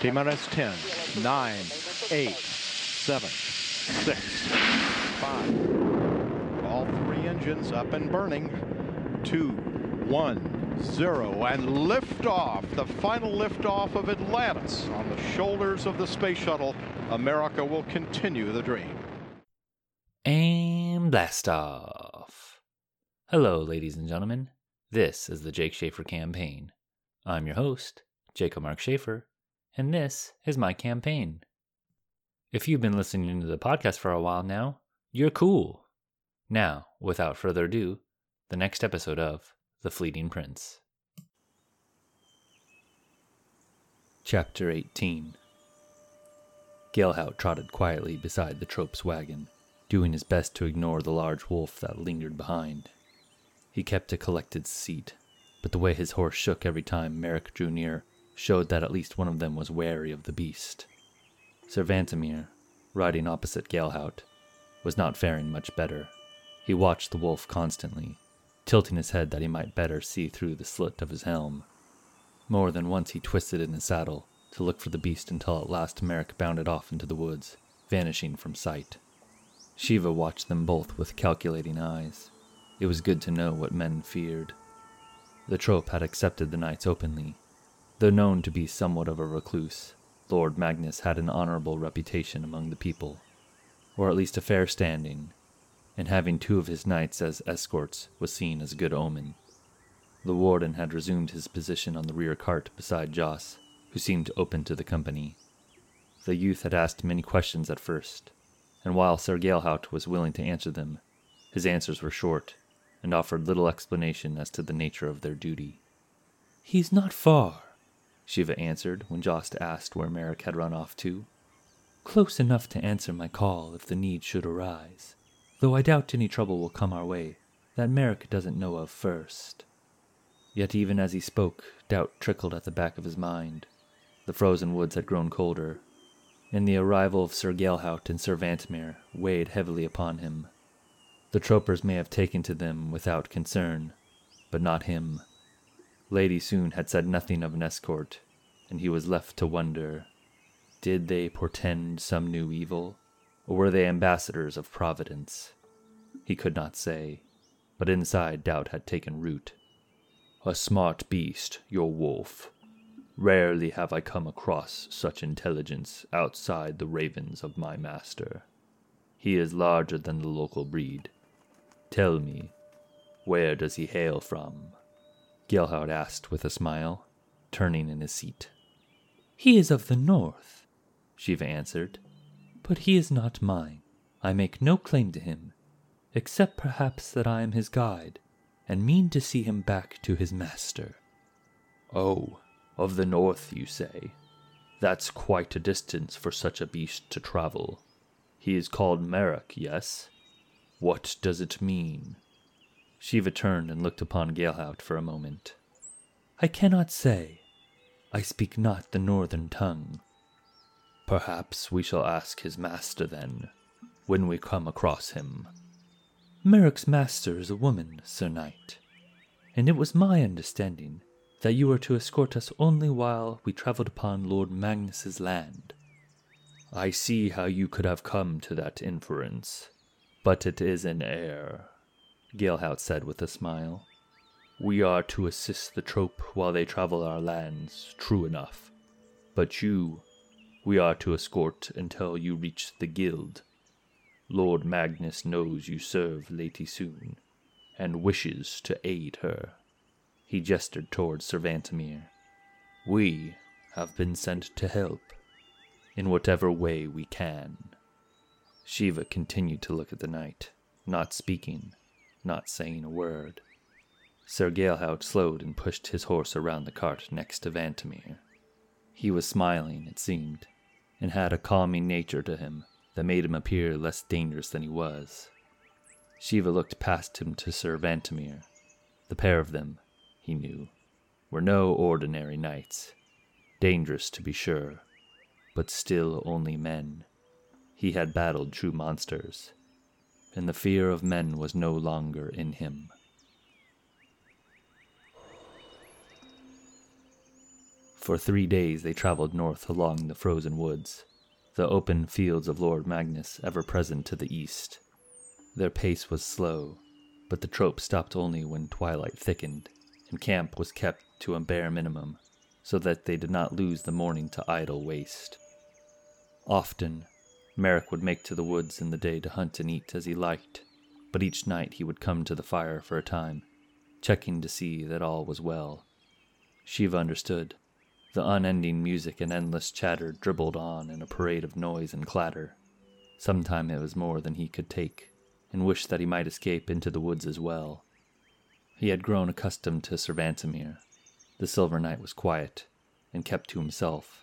T minus 10, 9, 8, 7, 6, 5. All three engines up and burning. 2, 1, 0. And liftoff, the final liftoff of Atlantis on the shoulders of the space shuttle. America will continue the dream. And blast off. Hello, ladies and gentlemen. This is the Jake Schafer campaign. I'm your host, Jacob Mark Schafer, and this is my campaign. If you've been listening to the podcast for a while now, you're cool. Now, without further ado, the next episode of The Fleeting Prince. Chapter 18 Galehout trotted quietly beside the trope's wagon, doing his best to ignore the large wolf that lingered behind. He kept a collected seat, but the way his horse shook every time Merrick drew near showed that at least one of them was wary of the beast. Sir Vantamir, riding opposite Galehout, was not faring much better. He watched the wolf constantly, tilting his head that he might better see through the slit of his helm. More than once he twisted in his saddle to look for the beast until at last Merrick bounded off into the woods, vanishing from sight. Shiva watched them both with calculating eyes. It was good to know what men feared. The trope had accepted the knights openly. Though known to be somewhat of a recluse, Lord Magnus had an honorable reputation among the people, or at least a fair standing, and having two of his knights as escorts was seen as a good omen. The warden had resumed his position on the rear cart beside Joss, who seemed open to the company. The youth had asked many questions at first, and while Sir Galehout was willing to answer them, his answers were short and offered little explanation as to the nature of their duty. He's not far, Shiva answered when Joss asked where Merrick had run off to. Close enough to answer my call if the need should arise, though I doubt any trouble will come our way that Merrick doesn't know of first. Yet even as he spoke, doubt trickled at the back of his mind. The frozen woods had grown colder, and the arrival of Sir Galehout and Sir Vantamir weighed heavily upon him. The tropers may have taken to them without concern, but not him. Lady Soon had said nothing of an escort, and he was left to wonder did they portend some new evil, or were they ambassadors of Providence? He could not say, but inside doubt had taken root. A smart beast, your wolf. Rarely have I come across such intelligence outside the ravens of my master. He is larger than the local breed, Tell me, where does he hail from? Galehout asked with a smile, turning in his seat. He is of the north, Shiva answered, but he is not mine. I make no claim to him, except perhaps that I am his guide, and mean to see him back to his master. Oh, of the north, you say? That's quite a distance for such a beast to travel. He is called Merrick, yes? What does it mean? Shiva turned and looked upon Galehout for a moment. I cannot say. I speak not the northern tongue. Perhaps we shall ask his master then, when we come across him. Merrick's master is a woman, Sir Knight, and it was my understanding that you were to escort us only while we travelled upon Lord Magnus's land. I see how you could have come to that inference. But it is an error, Galehout said with a smile. We are to assist the trope while they travel our lands, true enough. But you, we are to escort until you reach the guild. Lord Magnus knows you serve Lady Soon, and wishes to aid her. He gestured towards Sir Vantamir. We have been sent to help, in whatever way we can. Shiva continued to look at the knight, not speaking, not saying a word. Sir Galehout slowed and pushed his horse around the cart next to Vantamir. He was smiling, it seemed, and had a calming nature to him that made him appear less dangerous than he was. Shiva looked past him to Sir Vantamir. The pair of them, he knew, were no ordinary knights. Dangerous, to be sure, but still only men. He had battled true monsters, and the fear of men was no longer in him. For three days they traveled north along the frozen woods, the open fields of Lord Magnus ever present to the east. Their pace was slow, but the trope stopped only when twilight thickened, and camp was kept to a bare minimum, so that they did not lose the morning to idle waste. Often, Merrick would make to the woods in the day to hunt and eat as he liked, but each night he would come to the fire for a time, checking to see that all was well. Shiva understood. The unending music and endless chatter dribbled on in a parade of noise and clatter. Sometime it was more than he could take, and wished that he might escape into the woods as well. He had grown accustomed to Sir Vantamir. The Silver Knight was quiet, and kept to himself.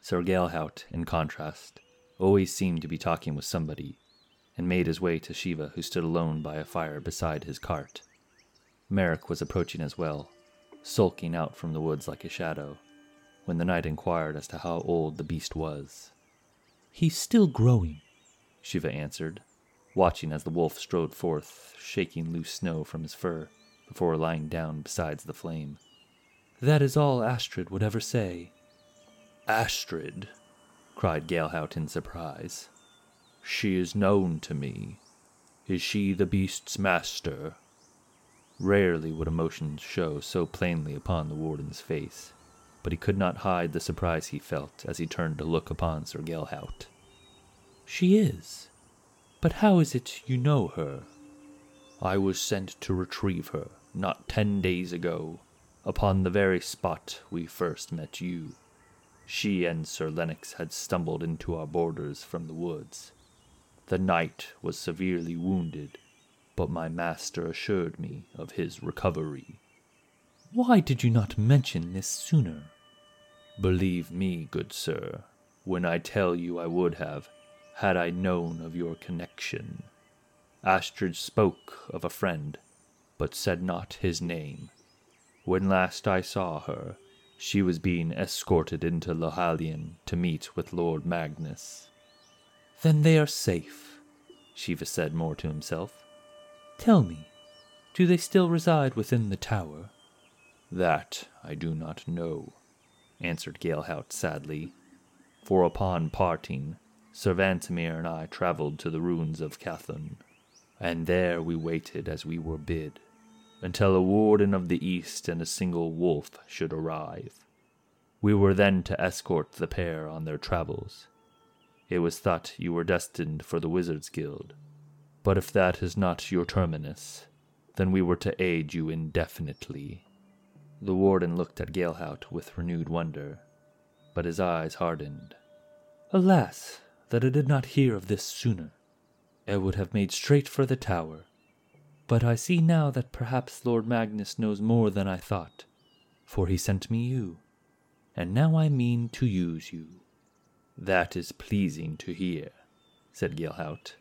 Sir Galehout, in contrast, always seemed to be talking with somebody, and made his way to Shiva, who stood alone by a fire beside his cart. Merrick was approaching as well, sulking out from the woods like a shadow, when the knight inquired as to how old the beast was. He's still growing, Shiva answered, watching as the wolf strode forth, shaking loose snow from his fur before lying down beside the flame. That is all Astrid would ever say. Astrid, cried Galehout in surprise. She is known to me. Is she the beast's master? Rarely would emotion show so plainly upon the warden's face, but he could not hide the surprise he felt as he turned to look upon Sir Galehout. She is. But how is it you know her? I was sent to retrieve her not ten days ago, upon the very spot we first met you. She and Sir Lennox had stumbled into our borders from the woods. The knight was severely wounded, but my master assured me of his recovery. Why did you not mention this sooner? Believe me, good sir, when I tell you I would have, had I known of your connection. Astrid spoke of a friend, but said not his name. When last I saw her, she was being escorted into Lohallion to meet with Lord Magnus. Then they are safe, Shiva said more to himself. Tell me, do they still reside within the tower? That I do not know, answered Galehout sadly. For upon parting, Sir Vantamir and I travelled to the ruins of Cathun, and there we waited as we were bid until a warden of the east and a single wolf should arrive. We were then to escort the pair on their travels. It was thought you were destined for the Wizards Guild, but if that is not your terminus, then we were to aid you indefinitely. The warden looked at Galehout with renewed wonder, but his eyes hardened. Alas, that I did not hear of this sooner. I would have made straight for the tower but I see now that perhaps Lord Magnus knows more than I thought, for he sent me you, and now I mean to use you. That is pleasing to hear, said Galehout.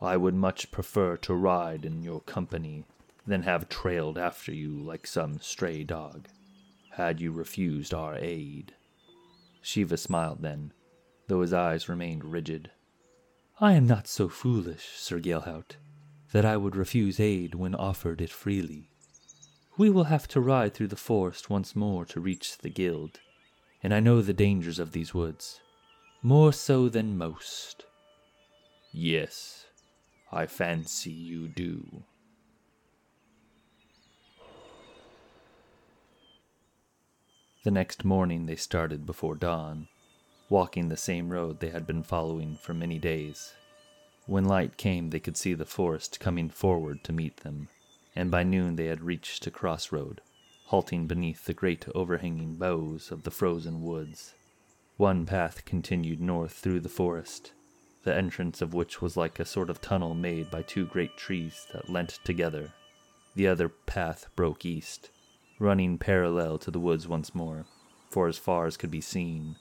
I would much prefer to ride in your company than have trailed after you like some stray dog, had you refused our aid. Shiva smiled then, though his eyes remained rigid. I am not so foolish, Sir Galehout that I would refuse aid when offered it freely. We will have to ride through the forest once more to reach the guild, and I know the dangers of these woods, more so than most. Yes, I fancy you do. The next morning they started before dawn, walking the same road they had been following for many days. When light came, they could see the forest coming forward to meet them, and by noon they had reached a crossroad, halting beneath the great overhanging boughs of the frozen woods. One path continued north through the forest, the entrance of which was like a sort of tunnel made by two great trees that leant together. The other path broke east, running parallel to the woods once more, for as far as could be seen.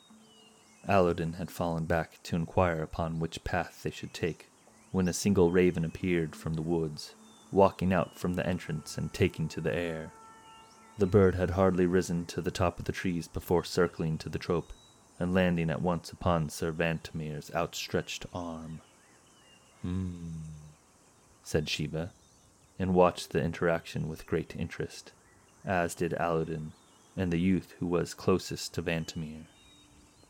Aladin had fallen back to inquire upon which path they should take when a single raven appeared from the woods, walking out from the entrance and taking to the air. The bird had hardly risen to the top of the trees before circling to the trope and landing at once upon Sir Vantamir's outstretched arm. Hmm, said Shiva, and watched the interaction with great interest, as did Aladin, and the youth who was closest to Vantamir.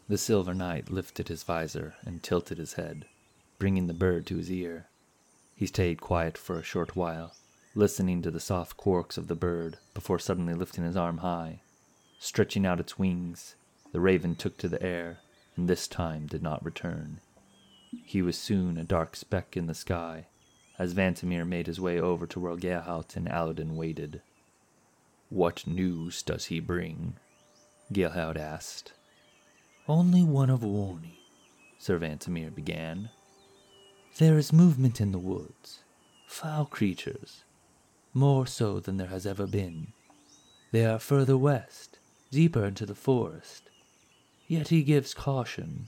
The Silver Knight lifted his visor and tilted his head, bringing the bird to his ear. He stayed quiet for a short while, listening to the soft quarks of the bird before suddenly lifting his arm high. Stretching out its wings, the raven took to the air, and this time did not return. He was soon a dark speck in the sky, as Vantamir made his way over to where Geralt and Aladin waited. What news does he bring? Geralt asked. Only one of warning, Sir Vantamir began. There is movement in the woods, foul creatures, more so than there has ever been. They are further west, deeper into the forest. Yet he gives caution,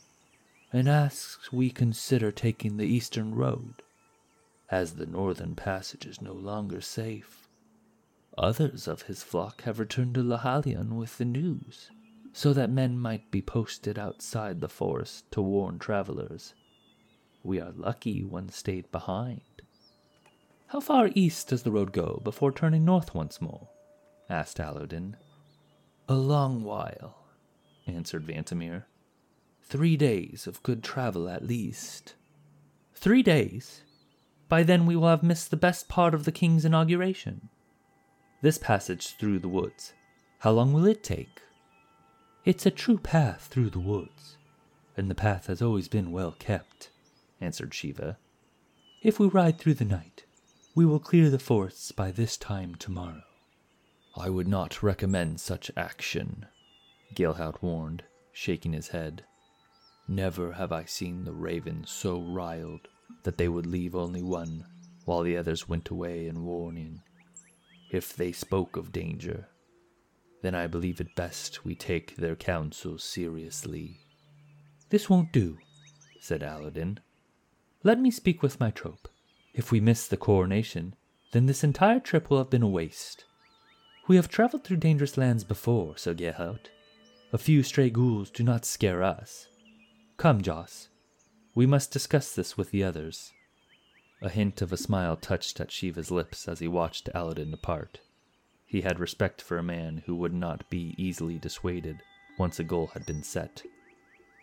and asks we consider taking the eastern road, as the northern passage is no longer safe. Others of his flock have returned to Lahalion with the news, so that men might be posted outside the forest to warn travelers. We are lucky one stayed behind. How far east does the road go before turning north once more? asked Aladin. A long while, answered Vantamir. Three days of good travel at least. Three days? By then we will have missed the best part of the king's inauguration. This passage through the woods, how long will it take? It's a true path through the woods, and the path has always been well kept answered Shiva. If we ride through the night, we will clear the forests by this time tomorrow. I would not recommend such action, Galehout warned, shaking his head. Never have I seen the ravens so riled that they would leave only one, while the others went away in warning. If they spoke of danger, then I believe it best we take their counsel seriously. This won't do, said Aladin. Let me speak with my trope. If we miss the coronation, then this entire trip will have been a waste. We have traveled through dangerous lands before, Sir Geralt. A few stray ghouls do not scare us. Come, Joss. We must discuss this with the others. A hint of a smile touched at Shiva's lips as he watched Aladdin depart. He had respect for a man who would not be easily dissuaded once a goal had been set,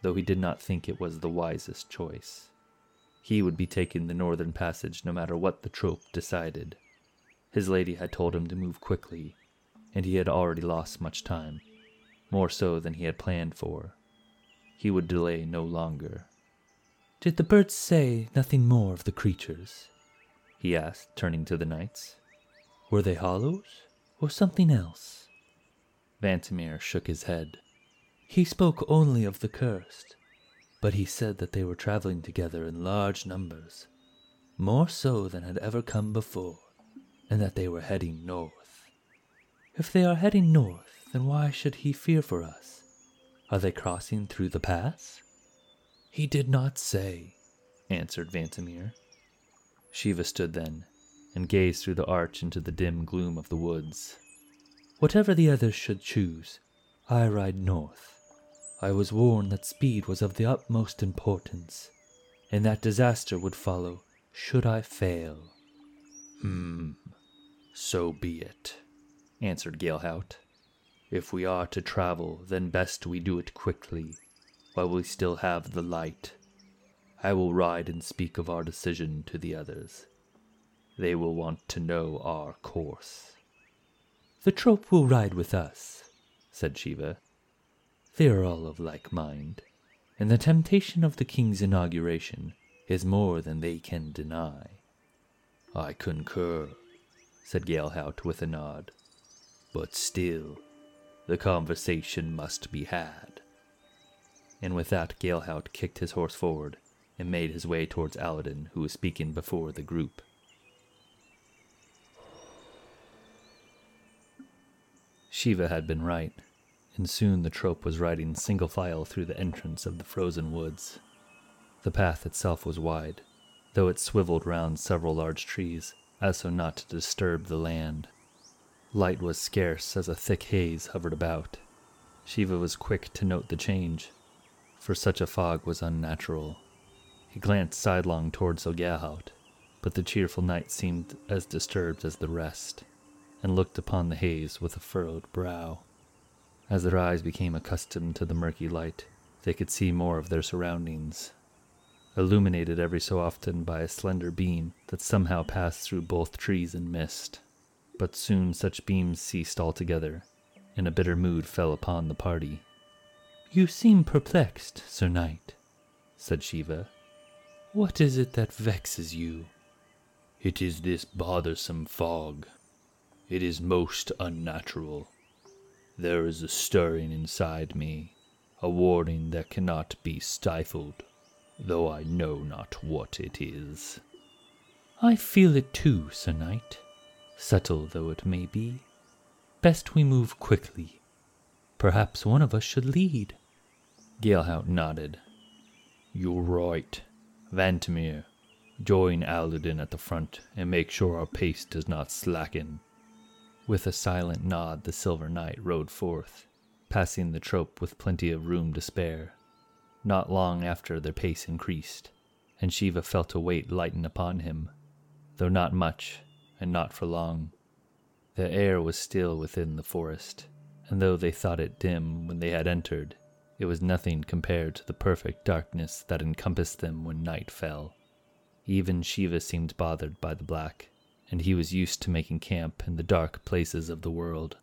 though he did not think it was the wisest choice. He would be taking the northern passage no matter what the trope decided. His lady had told him to move quickly, and he had already lost much time, more so than he had planned for. He would delay no longer. Did the birds say nothing more of the creatures? he asked, turning to the knights. Were they hollows, or something else? Vantamir shook his head. He spoke only of the cursed, but he said that they were traveling together in large numbers, more so than had ever come before, and that they were heading north. If they are heading north, then why should he fear for us? Are they crossing through the pass? He did not say, answered Vantamir. Shiva stood then and gazed through the arch into the dim gloom of the woods. Whatever the others should choose, I ride north. I was warned that speed was of the utmost importance, and that disaster would follow should I fail. Hmm, so be it, answered Galehout. If we are to travel, then best we do it quickly, while we still have the light. I will ride and speak of our decision to the others. They will want to know our course. The trope will ride with us, said Shiva. They are all of like mind, and the temptation of the king's inauguration is more than they can deny. I concur, said Galehout with a nod. But still, the conversation must be had. And with that, Galehout kicked his horse forward and made his way towards Aladdin, who was speaking before the group. Shiva had been right and soon the trope was riding single file through the entrance of the frozen woods. The path itself was wide, though it swiveled round several large trees, as so not to disturb the land. Light was scarce as a thick haze hovered about. Shiva was quick to note the change, for such a fog was unnatural. He glanced sidelong towards Ogahout, but the cheerful knight seemed as disturbed as the rest, and looked upon the haze with a furrowed brow. As their eyes became accustomed to the murky light, they could see more of their surroundings, illuminated every so often by a slender beam that somehow passed through both trees and mist. But soon such beams ceased altogether, and a bitter mood fell upon the party. You seem perplexed, Sir Knight, said Shiva. What is it that vexes you? It is this bothersome fog. It is most unnatural. There is a stirring inside me, a warning that cannot be stifled though I know not what it is. I feel it too, Sir Knight, subtle though it may be. Best we move quickly. Perhaps one of us should lead. Galehout nodded. You're right. Vantamir, join Aladin at the front and make sure our pace does not slacken. With a silent nod, the Silver Knight rode forth, passing the trope with plenty of room to spare. Not long after their pace increased, and Shiva felt a weight lighten upon him, though not much, and not for long. The air was still within the forest, and though they thought it dim when they had entered, it was nothing compared to the perfect darkness that encompassed them when night fell. Even Shiva seemed bothered by the black, and he was used to making camp in the dark places of the world.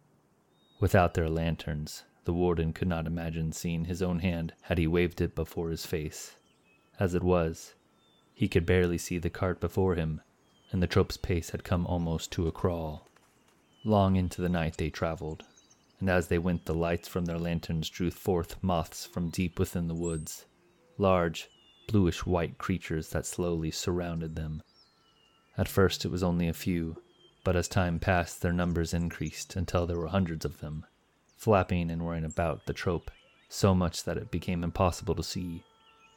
Without their lanterns, the warden could not imagine seeing his own hand had he waved it before his face. As it was, he could barely see the cart before him, and the trope's pace had come almost to a crawl. Long into the night they traveled, and as they went the lights from their lanterns drew forth moths from deep within the woods, large, bluish white creatures that slowly surrounded them. At first it was only a few, but as time passed their numbers increased until there were hundreds of them flapping and whirring about the trope so much that it became impossible to see,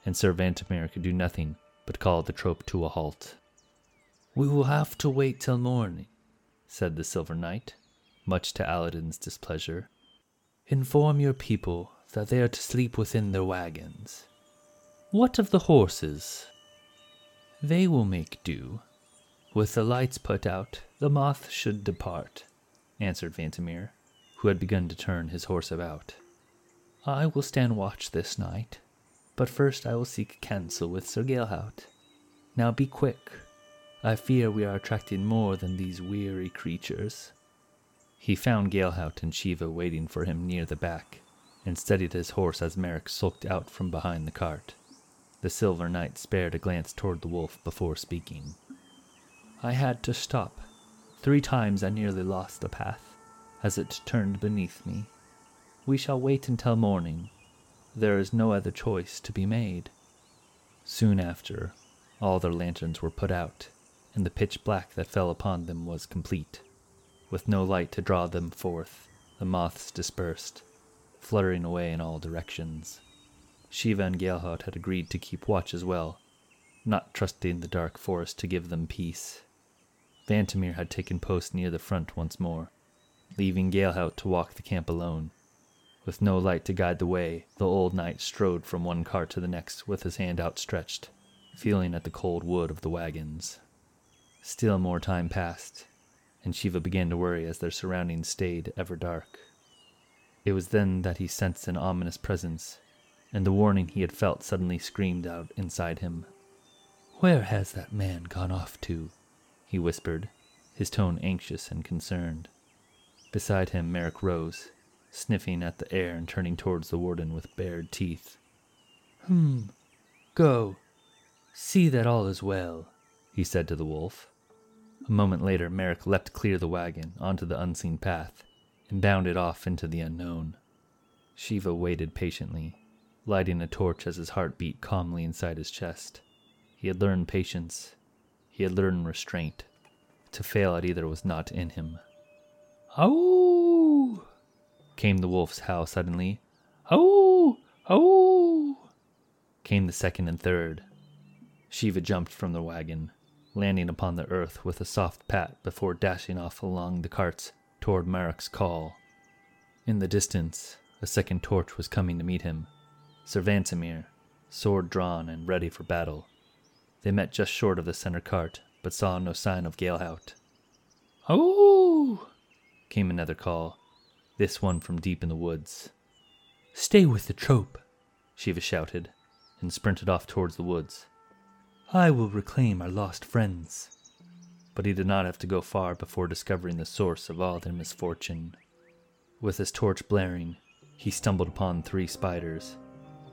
and Sir Vantamir could do nothing but call the trope to a halt. We will have to wait till morning, said the Silver Knight, much to Aladdin's displeasure. Inform your people that they are to sleep within their wagons. What of the horses? They will make do. With the lights put out, the moth should depart, answered Vantamir who had begun to turn his horse about. I will stand watch this night, but first I will seek counsel with Sir Galehout. Now be quick. I fear we are attracting more than these weary creatures. He found Galehout and Shiva waiting for him near the back, and steadied his horse as Merrick sulked out from behind the cart. The Silver Knight spared a glance toward the wolf before speaking. I had to stop. Three times I nearly lost the path as it turned beneath me. We shall wait until morning. There is no other choice to be made. Soon after, all their lanterns were put out, and the pitch black that fell upon them was complete. With no light to draw them forth, the moths dispersed, fluttering away in all directions. Shiva and Galehout had agreed to keep watch as well, not trusting the dark forest to give them peace. Vantamir had taken post near the front once more, leaving Galehout to walk the camp alone. With no light to guide the way, the old knight strode from one cart to the next with his hand outstretched, feeling at the cold wood of the wagons. Still more time passed, and Shiva began to worry as their surroundings stayed ever dark. It was then that he sensed an ominous presence, and the warning he had felt suddenly screamed out inside him. Where has that man gone off to? He whispered, his tone anxious and concerned. Beside him, Merrick rose, sniffing at the air and turning towards the warden with bared teeth. Hmm. Go. See that all is well, he said to the wolf. A moment later, Merrick leapt clear the wagon onto the unseen path and bounded off into the unknown. Shiva waited patiently, lighting a torch as his heart beat calmly inside his chest. He had learned patience. He had learned restraint. To fail at either was not in him. "Ow!" came the wolf's howl suddenly. "Ow! Ow!" came the second and third. Shiva jumped from the wagon, landing upon the earth with a soft pat before dashing off along the carts toward Merrick's call. In the distance, a second torch was coming to meet him. Sir Vantamir, sword drawn and ready for battle. They met just short of the center cart, but saw no sign of Galehout. "Oh!" came another call. this one from deep in the woods. Stay with the trope, Shiva shouted, and sprinted off towards the woods. I will reclaim our lost friends. But he did not have to go far before discovering the source of all their misfortune. With his torch blaring, he stumbled upon three spiders,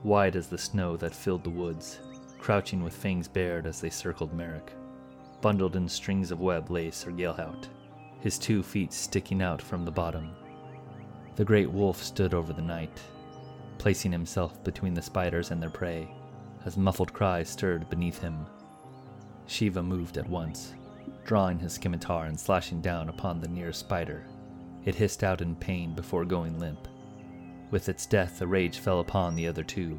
white as the snow that filled the woods, crouching with fangs bared as they circled Merrick. Bundled in strings of web lay Sir Galehout, his two feet sticking out from the bottom. The great wolf stood over the knight, placing himself between the spiders and their prey, as muffled cries stirred beneath him. Shiva moved at once, drawing his scimitar and slashing down upon the nearest spider. It hissed out in pain before going limp. With its death, a rage fell upon the other two.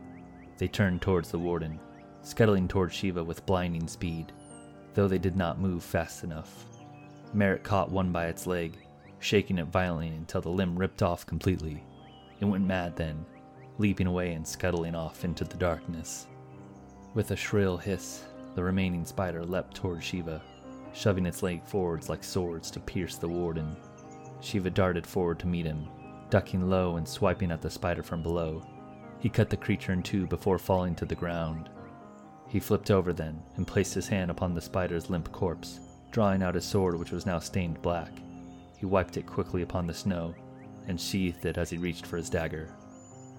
They turned towards the warden, scuttling toward Shiva with blinding speed, though they did not move fast enough. Merrick caught one by its leg, shaking it violently until the limb ripped off completely. It went mad then, leaping away and scuttling off into the darkness. With a shrill hiss, the remaining spider leapt toward Shiva, shoving its leg forwards like swords to pierce the warden. Shiva darted forward to meet him, ducking low and swiping at the spider from below. He cut the creature in two before falling to the ground. He flipped over then and placed his hand upon the spider's limp corpse, drawing out his sword, which was now stained black. He wiped it quickly upon the snow and sheathed it as he reached for his dagger.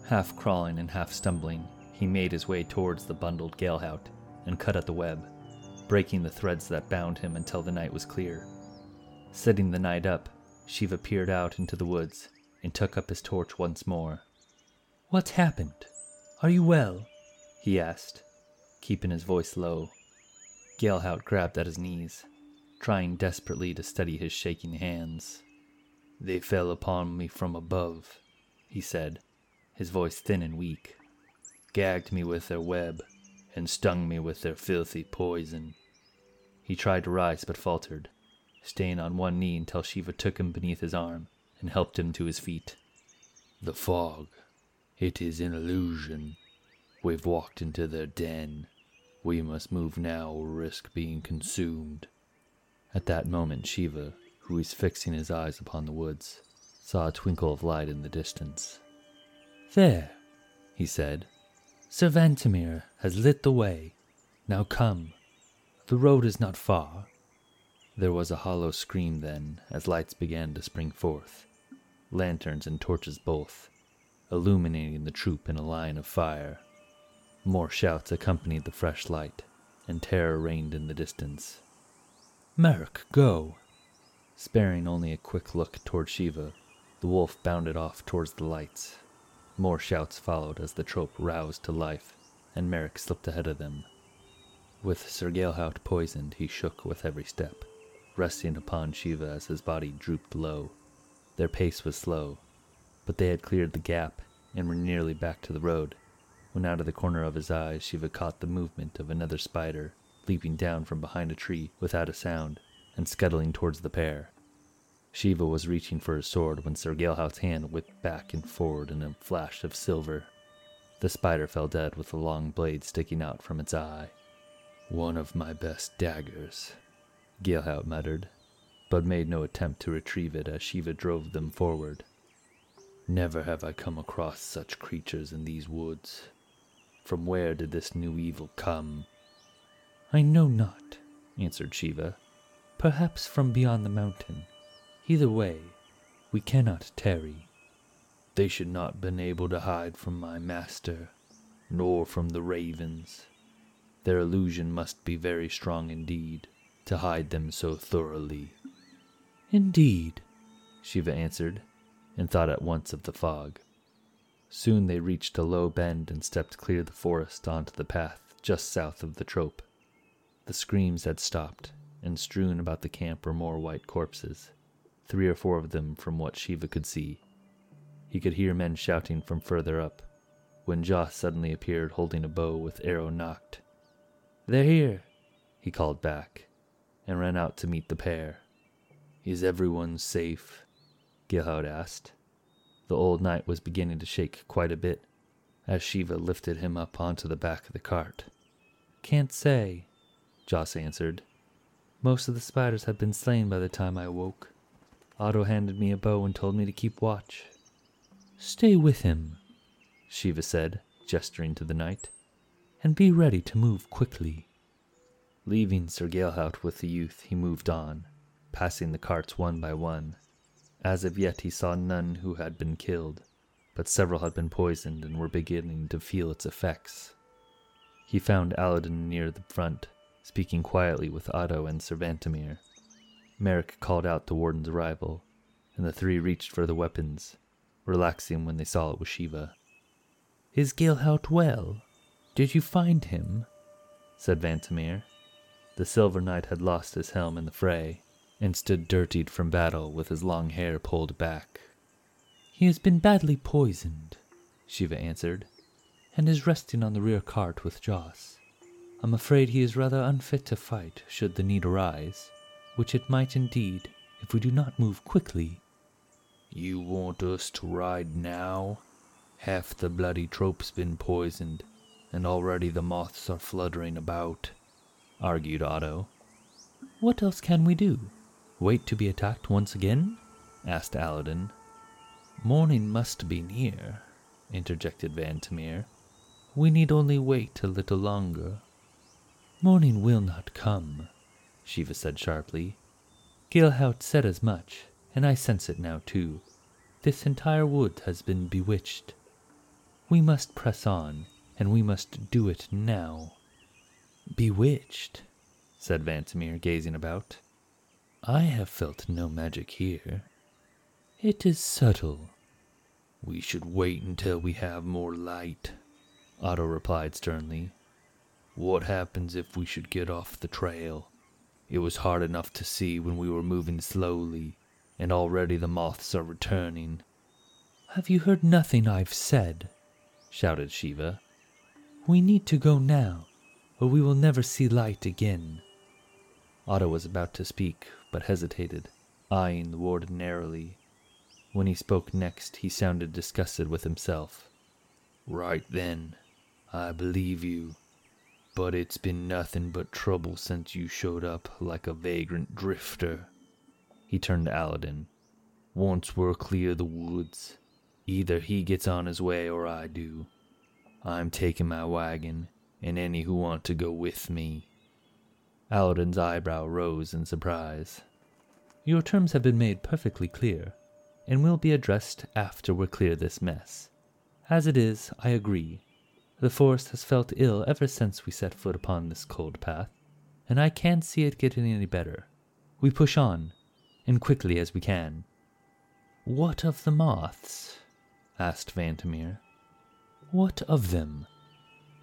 Half crawling and half stumbling, he made his way towards the bundled Galehout and cut at the web, breaking the threads that bound him until the knight was clear. Setting the knight up, Shiva peered out into the woods and took up his torch once more. What happened? Are you well? he asked, keeping his voice low. Galehout grabbed at his knees, trying desperately to steady his shaking hands. They fell upon me from above, he said, his voice thin and weak, gagged me with their web, and stung me with their filthy poison. He tried to rise but faltered, staying on one knee until Shiva took him beneath his arm and helped him to his feet. The fog. It is an illusion. We've walked into their den. We must move now or risk being consumed. At that moment, Shiva, who was fixing his eyes upon the woods, saw a twinkle of light in the distance. There, he said. Sir Vantamir has lit the way. Now come. The road is not far. There was a hollow scream then as lights began to spring forth, lanterns and torches both, illuminating the troop in a line of fire. More shouts accompanied the fresh light, and terror reigned in the distance. Merrick, go. Sparing only a quick look toward Shiva, the wolf bounded off towards the lights. More shouts followed as the trope roused to life, and Merrick slipped ahead of them. With Sir Galehout poisoned, he shook with every step, resting upon Shiva as his body drooped low. Their pace was slow, but they had cleared the gap and were nearly back to the road, when out of the corner of his eye Shiva caught the movement of another spider leaping down from behind a tree without a sound and scuttling towards the pair. Shiva was reaching for his sword when Sir Galehout's hand whipped back and forward in a flash of silver. The spider fell dead with a long blade sticking out from its eye. One of my best daggers, Galehout muttered, but made no attempt to retrieve it as Shiva drove them forward. Never have I come across such creatures in these woods. From where did this new evil come? I know not, answered Shiva. Perhaps from beyond the mountain. Either way, we cannot tarry. They should not have been able to hide from my master, nor from the ravens. Their illusion must be very strong indeed, to hide them so thoroughly. Indeed, Shiva answered, and thought at once of the fog. Soon they reached a low bend and stepped clear of the forest onto the path just south of the trope. The screams had stopped, and strewn about the camp were more white corpses, three or four of them from what Shiva could see. He could hear men shouting from further up, when Joss suddenly appeared holding a bow with arrow nocked. They're here, he called back, and ran out to meet the pair. Is everyone safe? Galehout asked. The old knight was beginning to shake quite a bit as Shiva lifted him up onto the back of the cart. Can't say, Joss answered. Most of the spiders had been slain by the time I awoke. Otto handed me a bow and told me to keep watch. Stay with him, Shiva said, gesturing to the knight, and be ready to move quickly. Leaving Sir Galehout with the youth, he moved on, passing the carts one by one. As of yet, he saw none who had been killed, but several had been poisoned and were beginning to feel its effects. He found Aladdin near the front, speaking quietly with Otto and Sir Vantamir. Merrick called out the warden's arrival, and the three reached for the weapons, relaxing when they saw it was Shiva. Is Galehout well? Did you find him? said Vantamir. The Silver Knight had lost his helm in the fray, and stood dirtied from battle with his long hair pulled back. He has been badly poisoned, Shiva answered, and is resting on the rear cart with Joss. I'm afraid he is rather unfit to fight should the need arise, which it might indeed if we do not move quickly. You want us to ride now? Half the bloody trope's been poisoned, and already the moths are fluttering about, argued Otto. What else can we do? Wait to be attacked once again? asked Aladin. Morning must be near, interjected Vantamir. We need only wait a little longer. Morning will not come, Shiva said sharply. Galehout said as much, and I sense it now too. This entire wood has been bewitched. We must press on, and we must do it now. Bewitched, said Vantamir, gazing about. I have felt no magic here. It is subtle. We should wait until we have more light, Otto replied sternly. What happens if we should get off the trail? It was hard enough to see when we were moving slowly, and already the moths are returning. Have you heard nothing I've said? shouted Shiva. We need to go now, or we will never see light again. Otto was about to speak, but hesitated, eyeing the warden narrowly. When he spoke next, he sounded disgusted with himself. Right then, I believe you. But it's been nothing but trouble since you showed up like a vagrant drifter. He turned to Aladdin. Once we're clear the woods, either he gets on his way or I do. I'm taking my wagon, and any who want to go with me. Aladin's eyebrow rose in surprise. Your terms have been made perfectly clear, and will be addressed after we're clear this mess. As it is, I agree, the forest has felt ill ever since we set foot upon this cold path, and I can't see it getting any better. We push on, and quickly as we can. What of the moths? asked Vantamir. What of them?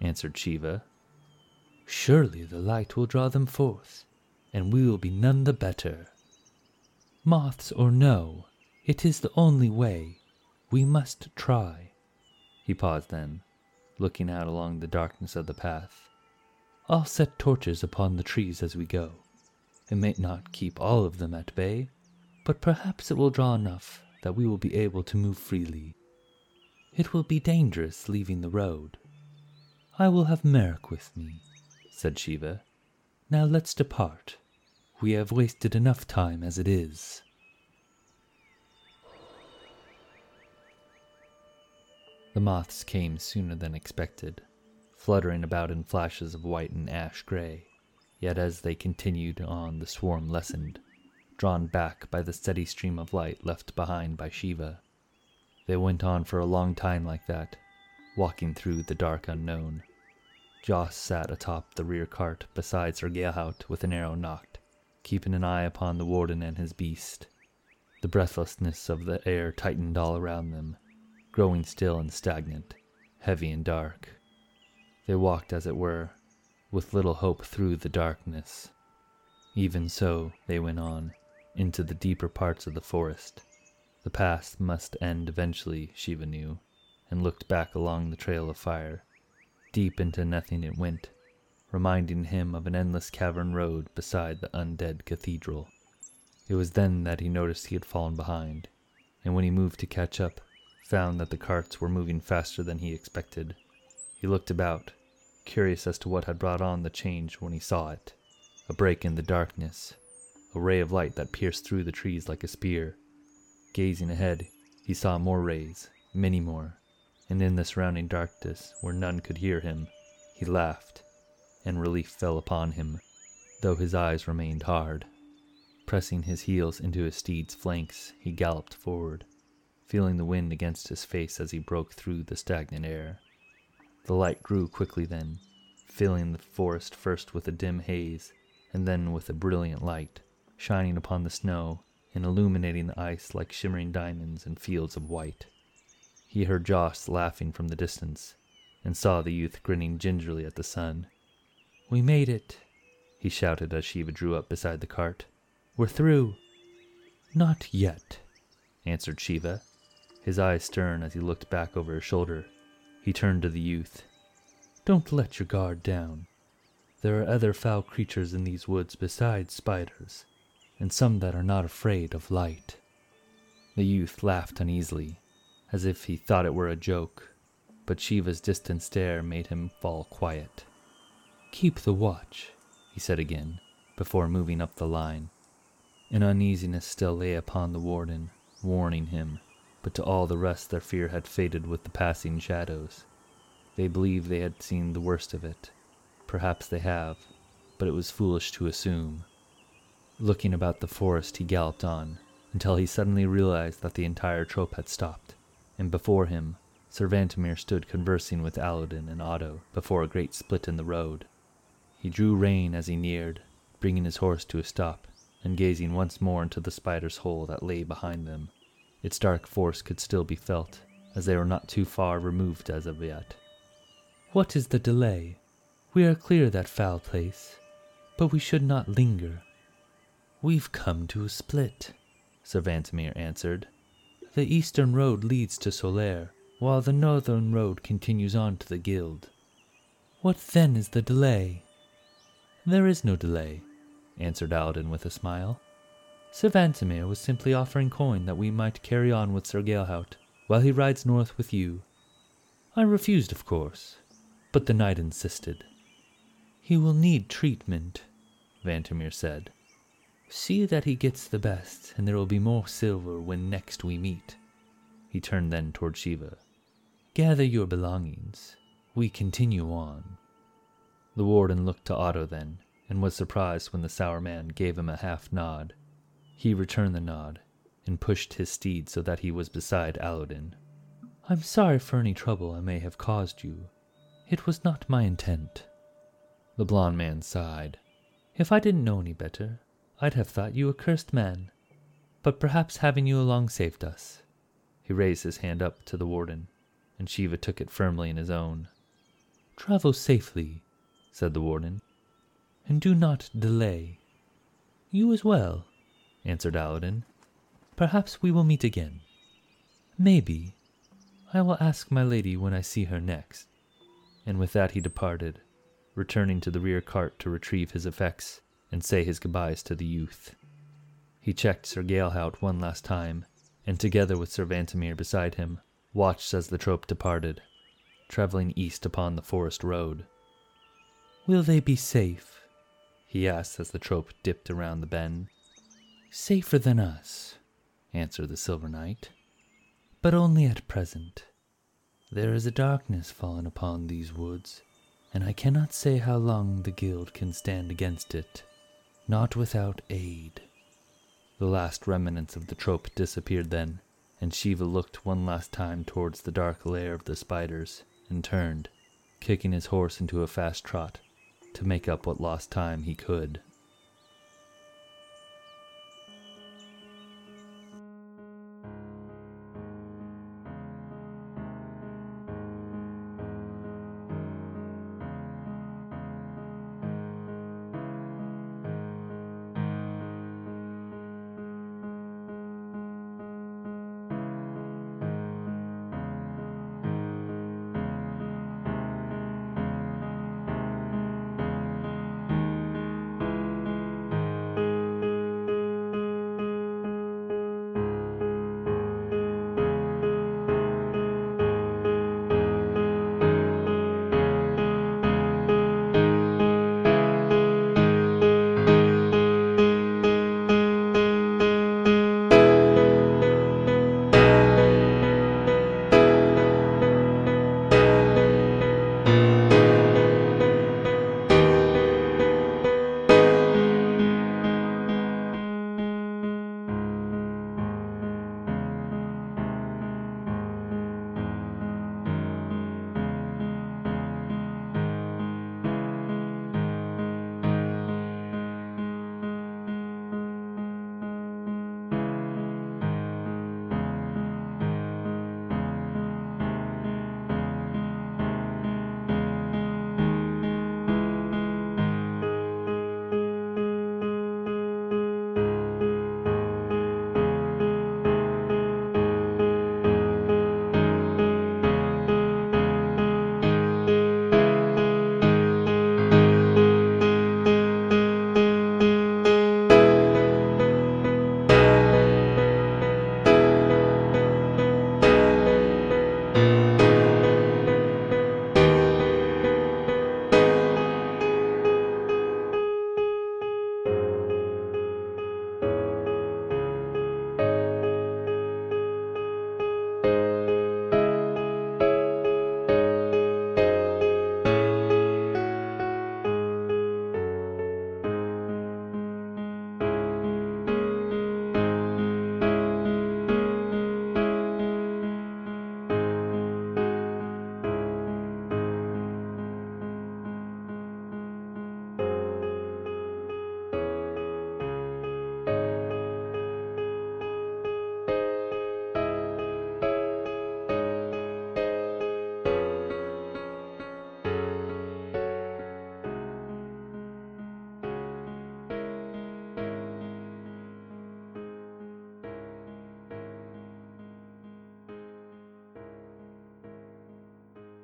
answered Shiva. Surely the light will draw them forth, and we will be none the better. Moths or no, it is the only way. We must try. He paused then, looking out along the darkness of the path. I'll set torches upon the trees as we go. It may not keep all of them at bay, but perhaps it will draw enough that we will be able to move freely. It will be dangerous leaving the road. I will have Merrick with me, said Shiva. Now let's depart. We have wasted enough time as it is. The moths came sooner than expected, fluttering about in flashes of white and ash gray. Yet as they continued on, the swarm lessened, drawn back by the steady stream of light left behind by Shiva. They went on for a long time like that, walking through the dark unknown. Joss sat atop the rear cart beside Sir Galehout with an arrow nocked, keeping an eye upon the warden and his beast. The breathlessness of the air tightened all around them, growing still and stagnant, heavy and dark. They walked, as it were, with little hope through the darkness. Even so, they went on, into the deeper parts of the forest. The path must end eventually, Shiva knew, and looked back along the trail of fire. Deep into nothing it went, reminding him of an endless cavern road beside the undead cathedral. It was then that he noticed he had fallen behind, and when he moved to catch up, found that the carts were moving faster than he expected. He looked about, curious as to what had brought on the change when he saw it. A break in the darkness, a ray of light that pierced through the trees like a spear. Gazing ahead, he saw more rays, many more, and in the surrounding darkness, where none could hear him, he laughed, and relief fell upon him, though his eyes remained hard. Pressing his heels into his steed's flanks, he galloped forward, feeling the wind against his face as he broke through the stagnant air. The light grew quickly then, filling the forest first with a dim haze, and then with a brilliant light, shining upon the snow and illuminating the ice like shimmering diamonds in fields of white. He heard Joss laughing from the distance, and saw the youth grinning gingerly at the sun. We made it, he shouted as Shiva drew up beside the cart. We're through. Not yet, answered Shiva, his eyes stern as he looked back over his shoulder. He turned to the youth. Don't let your guard down. There are other foul creatures in these woods besides spiders, and some that are not afraid of light. The youth laughed uneasily, as if he thought it were a joke, but Shiva's distant stare made him fall quiet. Keep the watch, he said again, before moving up the line. An uneasiness still lay upon the warden, warning him, but to all the rest their fear had faded with the passing shadows. They believed they had seen the worst of it. Perhaps they have, but it was foolish to assume. Looking about the forest, he galloped on, until he suddenly realized that the entire troop had stopped, and before him, Sir Vantamir stood conversing with Aladin and Otto before a great split in the road. He drew rein as he neared, bringing his horse to a stop, and gazing once more into the spider's hole that lay behind them. Its dark force could still be felt, as they were not too far removed as of yet. What is the delay? We are clear of that foul place, but we should not linger. We've come to a split, Sir Vantamir answered. The eastern road leads to Solaire, while the northern road continues on to the guild. What then is the delay? There is no delay, answered Aladin with a smile. Sir Vantamir was simply offering coin that we might carry on with Sir Galehout while he rides north with you. I refused, of course, but the knight insisted. He will need treatment, Vantamir said. See that he gets the best, and there will be more silver when next we meet. He turned then toward Shiva. Gather your belongings. We continue on. The warden looked to Otto then, and was surprised when the sour man gave him a half nod. He returned the nod, and pushed his steed so that he was beside Aladin. I'm sorry for any trouble I may have caused you. It was not my intent. The blond man sighed. If I didn't know any better, I'd have thought you a cursed man. But perhaps having you along saved us. He raised his hand up to the warden, and Shiva took it firmly in his own. Travel safely, said the warden, and do not delay. You as well, answered Aladin. Perhaps we will meet again. Maybe. I will ask my lady when I see her next. And with that he departed, returning to the rear cart to retrieve his effects and say his goodbyes to the youth. He checked Sir Galehout one last time, and together with Sir Vantamir beside him, watched as the troop departed, traveling east upon the forest road. Will they be safe? he asked as the troop dipped around the bend. Safer than us, answered the Silver Knight, but only at present. There is a darkness fallen upon these woods, and I cannot say how long the guild can stand against it, not without aid. The last remnants of the troop disappeared then, and Shiva looked one last time towards the dark lair of the spiders, and turned, kicking his horse into a fast trot, to make up what lost time he could.